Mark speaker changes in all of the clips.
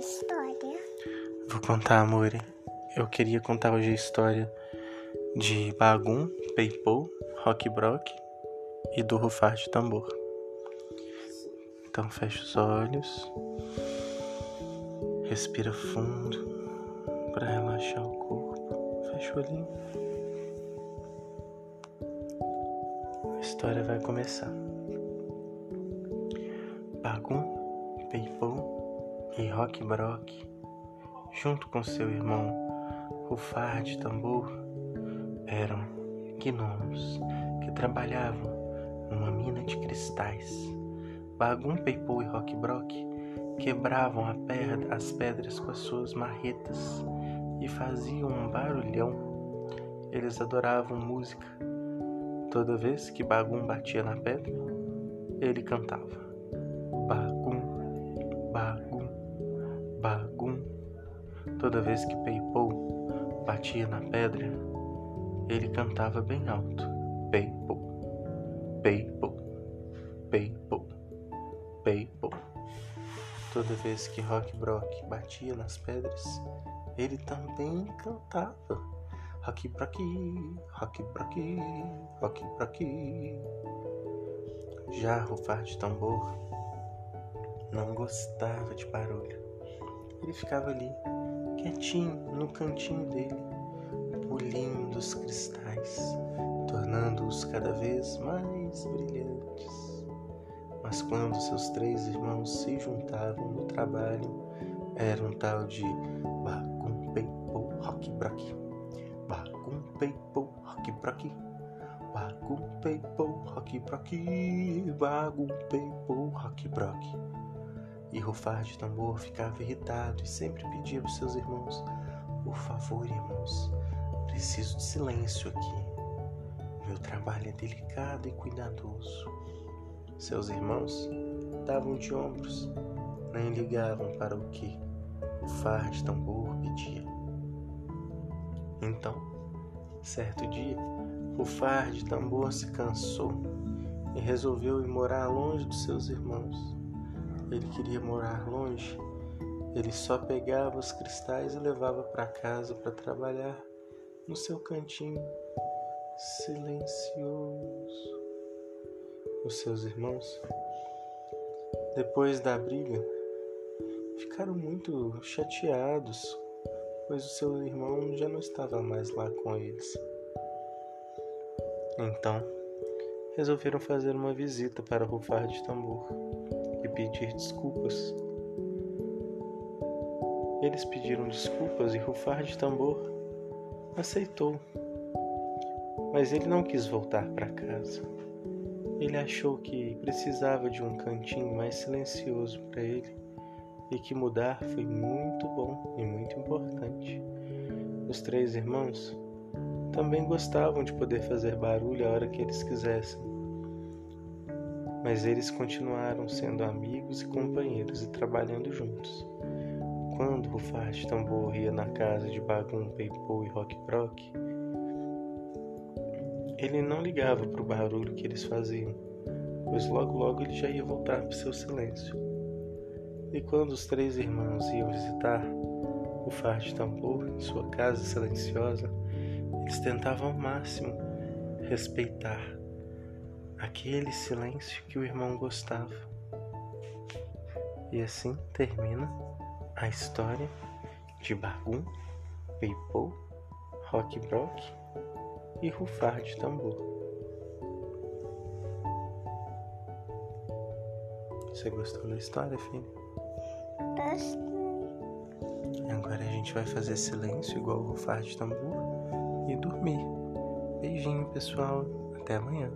Speaker 1: história.
Speaker 2: Vou contar, amor. Eu queria contar hoje a história de Bagum, Peipou, Rock Brock e do Rufar de Tambor. Então fecha os olhos, respira fundo para relaxar o corpo. Fecha o olhinho. A história vai começar. Bagum, Peipou e Rock Brock, junto com seu irmão Rufar de Tambor, eram gnomos que trabalhavam numa mina de cristais. Bagum, Peipou e Rock Brock quebravam as pedras com as suas marretas e faziam um barulhão. Eles adoravam música. Toda vez que Bagum batia na pedra, ele cantava. Bagum, bagum. Toda vez que Peipou batia na pedra, ele cantava bem alto. Peipou, Peipou, Peipou, Peipou. Toda vez que Rock Brock batia nas pedras, ele também cantava. Rock Brock, Rock Brock, Rock Brock. Já Rufar de Tambor não gostava de barulho. Ele ficava ali, quietinho, no cantinho dele, polindo os cristais, tornando-os cada vez mais brilhantes. Mas quando seus três irmãos se juntavam no trabalho, era um tal de Bagum Peipo Rock Brock. Bagum Peipo Rock Brock. Bagum Peipo Rock Brock. Bagum Peipo Rock Brock. E Rufar de Tambor ficava irritado e sempre pedia para seus irmãos: Por favor, irmãos, preciso de silêncio aqui. Meu trabalho é delicado e cuidadoso. Seus irmãos davam de ombros, nem ligavam para o que Rufar de Tambor pedia. Então, certo dia, Rufar de Tambor se cansou e resolveu ir morar longe dos seus irmãos. Ele queria morar longe. Ele só pegava os cristais e levava para casa para trabalhar no seu cantinho, silencioso. Os seus irmãos, depois da briga, ficaram muito chateados, pois o seu irmão já não estava mais lá com eles. Então, resolveram fazer uma visita para Rufar de Tambor e pedir desculpas. Eles pediram desculpas e Rufar de Tambor aceitou. Mas ele não quis voltar para casa. Ele achou que precisava de um cantinho mais silencioso para ele e que mudar foi muito bom e muito importante. Os três irmãos também gostavam de poder fazer barulho a hora que eles quisessem mas eles continuaram sendo amigos e companheiros e trabalhando juntos. Quando Rufar de Tambor ia na casa de Bagum, Peipou e Rock Brock, ele não ligava para o barulho que eles faziam, pois logo logo ele já ia voltar para seu silêncio. E quando os três irmãos iam visitar Rufar de Tambor em sua casa silenciosa, eles tentavam ao máximo respeitar aquele silêncio que o irmão gostava. E assim termina a história de Bagum, Peipou, Rock Brock e Rufar de Tambor. Você gostou da história, filho?
Speaker 1: Gostei.
Speaker 2: Agora a gente vai fazer silêncio igual o Rufar de Tambor e dormir. Beijinho, pessoal. Até amanhã.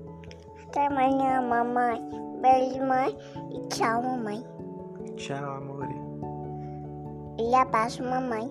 Speaker 1: Até amanhã, mamãe. Beijo, mãe. E tchau, mamãe.
Speaker 2: Tchau, amor.
Speaker 1: E abraço, mamãe.